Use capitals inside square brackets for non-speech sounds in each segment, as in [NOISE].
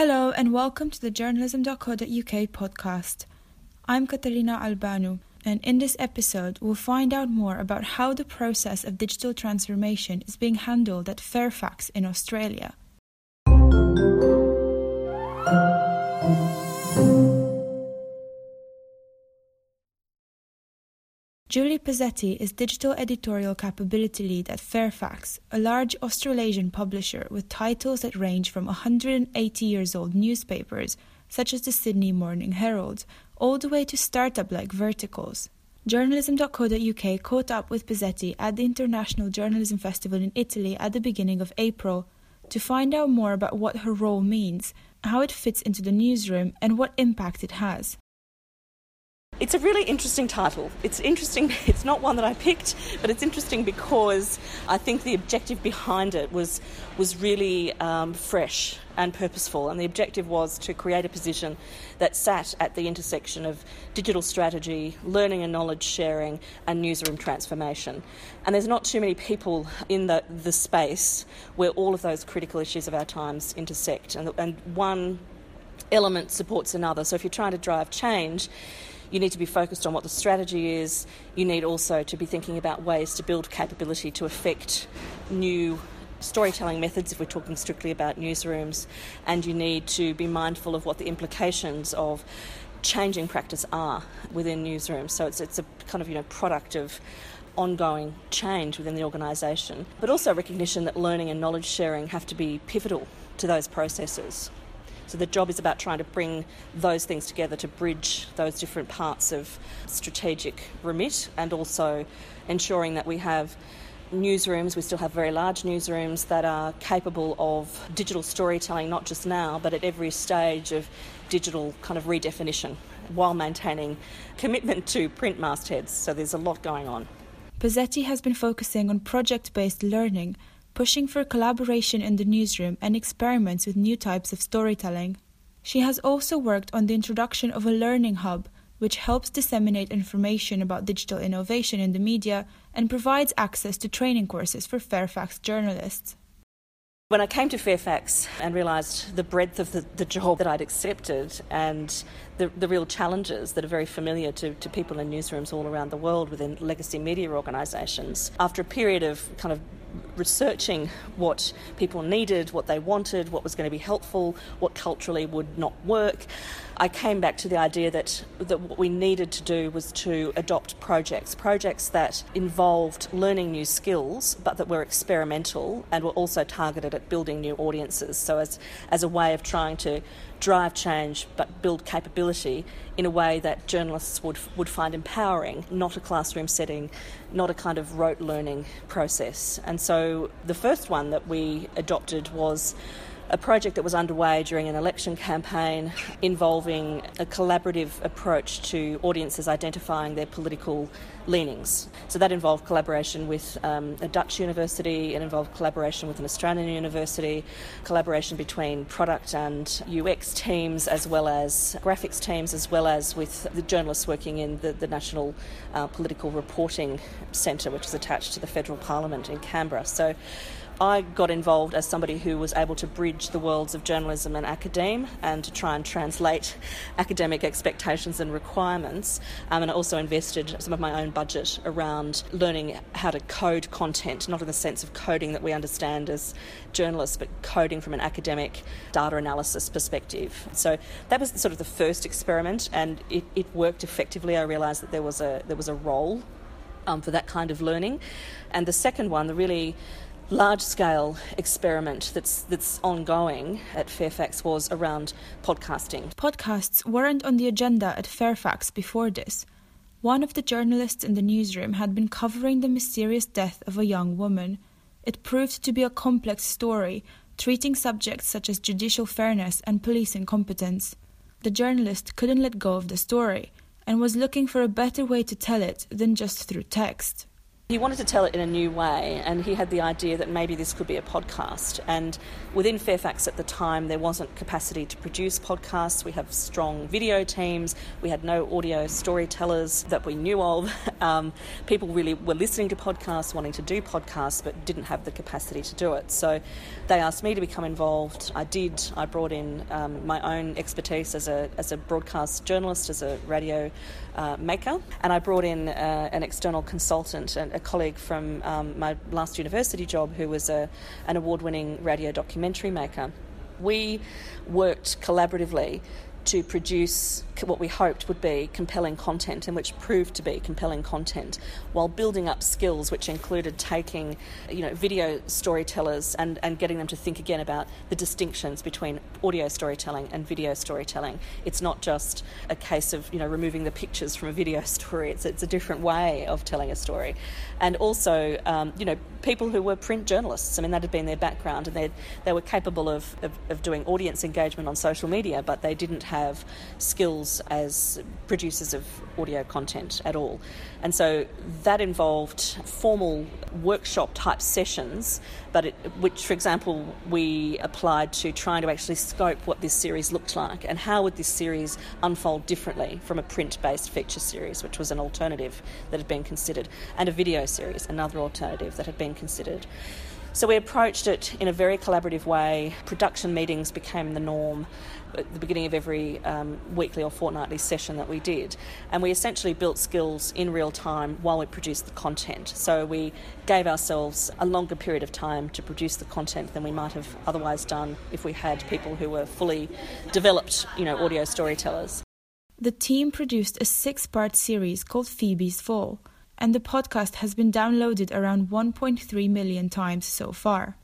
Hello and welcome to the journalism.co.uk podcast. I'm Katarina Albanu, and in this episode, we'll find out more about how the process of digital transformation is being handled at Fairfax in Australia. Julie Posetti is Digital Editorial Capability Lead at Fairfax, a large Australasian publisher with titles that range from 180 years old newspapers, such as the Sydney Morning Herald, all the way to startup like Verticals. Journalism.co.uk caught up with Posetti at the International Journalism Festival in Italy at the beginning of April to find out more about what her role means, how it fits into the newsroom, and what impact it has. It's a really interesting title. It's interesting, [LAUGHS] it's not one that I picked, but it's interesting because I think the objective behind it was, was really um, fresh and purposeful. And the objective was to create a position that sat at the intersection of digital strategy, learning and knowledge sharing, and newsroom transformation. And there's not too many people in the, the space where all of those critical issues of our times intersect. And, and one element supports another. So if you're trying to drive change, you need to be focused on what the strategy is. You need also to be thinking about ways to build capability to affect new storytelling methods if we're talking strictly about newsrooms. And you need to be mindful of what the implications of changing practice are within newsrooms. So it's, it's a kind of you know product of ongoing change within the organisation, but also recognition that learning and knowledge sharing have to be pivotal to those processes. So the job is about trying to bring those things together to bridge those different parts of strategic remit and also ensuring that we have newsrooms, we still have very large newsrooms that are capable of digital storytelling, not just now, but at every stage of digital kind of redefinition while maintaining commitment to print mastheads. So there's a lot going on. Posetti has been focusing on project based learning pushing for collaboration in the newsroom and experiments with new types of storytelling. She has also worked on the introduction of a learning hub, which helps disseminate information about digital innovation in the media and provides access to training courses for Fairfax journalists. When I came to Fairfax and realised the breadth of the, the, job that I'd accepted and the, the real challenges that are very familiar to, to people in newsrooms all around the world within legacy media organisations, after a period of kind of researching what people needed, what they wanted, what was going to be helpful, what culturally would not work, I came back to the idea that, that what we needed to do was to adopt projects, projects that involved learning new skills, but that were experimental and were also targeted at building new audiences. So, as, as a way of trying to drive change but build capability in a way that journalists would, would find empowering, not a classroom setting, not a kind of rote learning process. And so, the first one that we adopted was a project that was underway during an election campaign involving a collaborative approach to audiences identifying their political leanings. So that involved collaboration with um, a Dutch university, it involved collaboration with an Australian university, collaboration between product and UX teams, as well as graphics teams, as well as with the journalists working in the, the National uh, Political Reporting Centre, which is attached to the Federal Parliament in Canberra. So I got involved as somebody who was able to bridge the worlds of journalism and academe and to try and translate [LAUGHS] academic expectations and requirements. Um, and I also invested some of my own budget around learning how to code content, not in the sense of coding that we understand as journalists, but coding from an academic data analysis perspective. So that was sort of the first experiment, and it, it worked effectively. I realised that there was a there was a role um, for that kind of learning. And the second one, the really large scale experiment that's that's ongoing at Fairfax was around podcasting. Podcasts weren't on the agenda at Fairfax before this. One of the journalists in the newsroom had been covering the mysterious death of a young woman. It proved to be a complex story, treating subjects such as judicial fairness and police incompetence. The journalist couldn't let go of the story and was looking for a better way to tell it than just through text. He wanted to tell it in a new way, and he had the idea that maybe this could be a podcast. And within Fairfax at the time, there wasn't capacity to produce podcasts. We have strong video teams, we had no audio storytellers that we knew of. [LAUGHS] Um, people really were listening to podcasts, wanting to do podcasts, but didn't have the capacity to do it. So they asked me to become involved. I did. I brought in um, my own expertise as a, as a broadcast journalist, as a radio uh, maker, and I brought in uh, an external consultant, a, colleague from um, my last university job who was a, an award winning radio documentary maker. We worked collaboratively to produce what we hoped would be compelling content and which proved to be compelling content while building up skills which included taking you know video storytellers and, and getting them to think again about the distinctions between audio storytelling and video storytelling. It's not just a case of you know removing the pictures from a video [LAUGHS] story. It's, it's a different way of telling a story. And also um, you know people who were print journalists I mean that had been their background and they they were capable of, of, of doing audience engagement on social media but they didn't have skills as producers of audio content at all. And so that involved formal workshop type sessions, but it, which, for example, we applied to trying to actually scope what this series looked like and how would this series unfold differently from a print based feature series, which was an alternative that had been considered, and a video series, another alternative that had been considered. So we approached it in a very collaborative way. Production meetings became the norm at the beginning of every um, weekly or fortnightly session that we did. And we essentially built skills in real time while we produced the content. So we gave ourselves a longer period of time to produce the content than we might have otherwise done if we had people who were fully developed, you know, audio storytellers. The team produced a six part series called Phoebe's Fall and the podcast has been downloaded around 1.3 million times so far.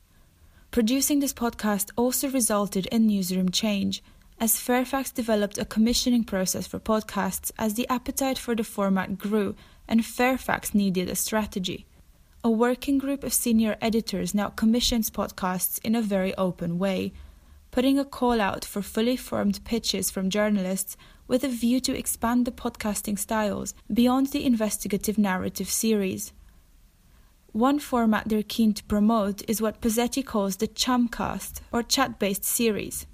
Producing this podcast also resulted in newsroom change, as Fairfax developed a commissioning process for podcasts as the appetite for the format grew and Fairfax needed a strategy. A working group of senior editors now commissions podcasts in a very open way, putting a call out for fully formed pitches from journalists with a view to expand the podcasting styles beyond the investigative narrative series. One format they're keen to promote is what Posetti calls the Chumcast, or chat based series.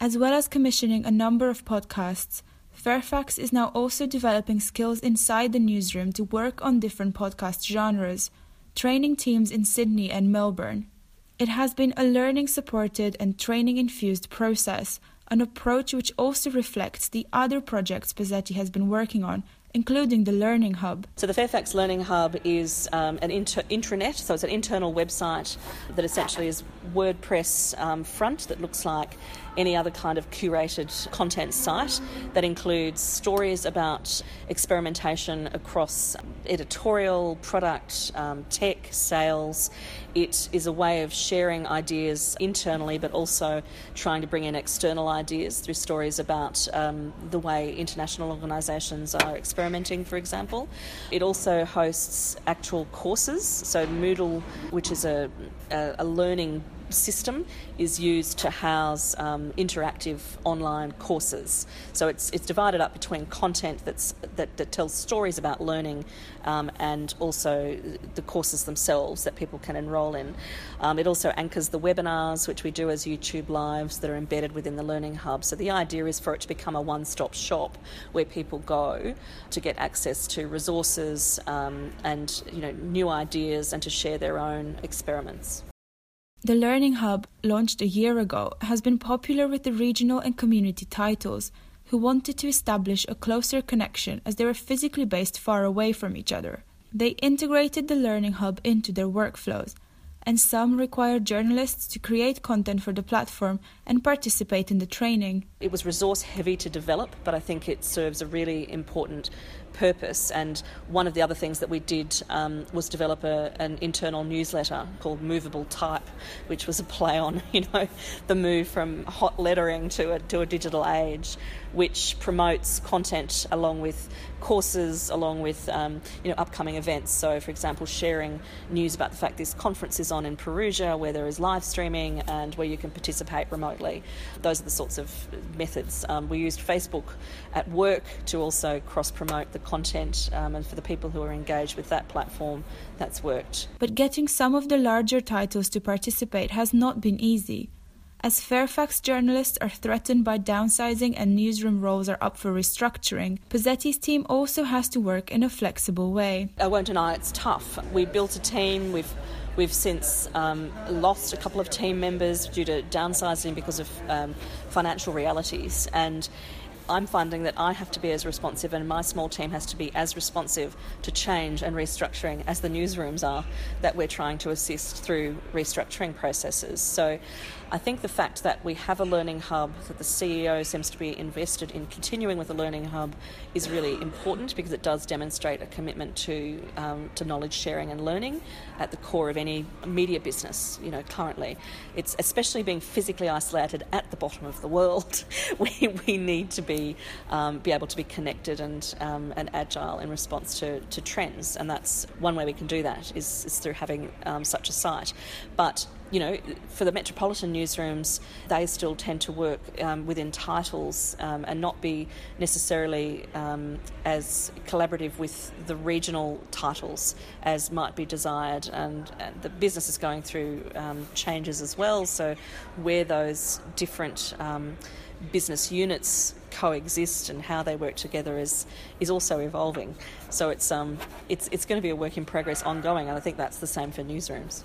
As well as commissioning a number of podcasts, Fairfax is now also developing skills inside the newsroom to work on different podcast genres, training teams in Sydney and Melbourne. It has been a learning supported and training infused process an approach which also reflects the other projects Posetti has been working on, including the Learning Hub. So, the Fairfax Learning Hub is um, an inter- intranet, so it's an internal website that essentially is WordPress um, front that looks like any other kind of curated content site that includes stories about experimentation across editorial, product, um, tech, sales. It is a way of sharing ideas internally, but also trying to bring in external ideas through stories about um, the way international organisations are experimenting, for example. It also hosts actual courses, so Moodle, which is a, a, a learning system is used to house um, interactive online courses. So it's, it's divided up between content that's, that, that tells stories about learning um, and also the courses themselves that people can enrol in. Um, it also anchors the webinars, which we do as YouTube lives that are embedded within the Learning Hub. So the idea is for it to become a one stop shop where people go to get access to resources um, and you know, new ideas and to share their own experiments. The Learning Hub, launched a year ago, has been popular with the regional and community titles who wanted to establish a closer connection as they were physically based far away from each other. They integrated the Learning Hub into their workflows, and some required journalists to create content for the platform and participate in the training. It was resource heavy to develop, but I think it serves a really important purpose. And one of the other things that we did um, was develop a, an internal newsletter called Movable Type, which was a play on, [LAUGHS] you know, the move from hot lettering to a, to a digital age, which promotes content along with courses, along with um, you know upcoming events. So, for example, sharing news about the fact this conference is on in Perugia where there is live streaming and where you can participate remotely. Those are the sorts of methods. Um, we used Facebook at work to also cross promote the content, um, and for the people who are engaged with that platform, that's worked. But getting some of the larger titles to participate has not been easy. As Fairfax journalists are threatened by downsizing and newsroom roles are up for restructuring, Posetti's team also has to work in a flexible way. I won't deny it's tough. We built a team, we've We've since um, lost a couple of team members due to downsizing because of um, financial realities, and I'm finding that I have to be as responsive and my small team has to be as responsive to change and restructuring as the newsrooms are that we're trying to assist through restructuring processes. So I think the fact that we have a learning hub, that the CEO seems to be invested in continuing with the learning hub, is really important because it does demonstrate a commitment to um, to knowledge sharing and learning at the core of any media business. You know, currently, it's especially being physically isolated at the bottom of the world. [LAUGHS] we, we need to be um, be able to be connected and um, and agile in response to, to trends, and that's one way we can do that is, is through having um, such a site. But you know, for the metropolitan newsrooms, they still tend to work um, within titles um, and not be necessarily um, as collaborative with the regional titles as might be desired. And, and the business is going through um, changes as well. So, where those different um, business units coexist and how they work together is is also evolving. So it's um it's it's going to be a work in progress ongoing, and I think that's the same for newsrooms.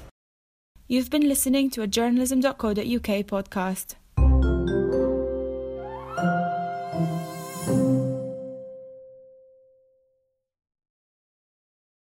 You've been listening to a journalism.co.uk podcast.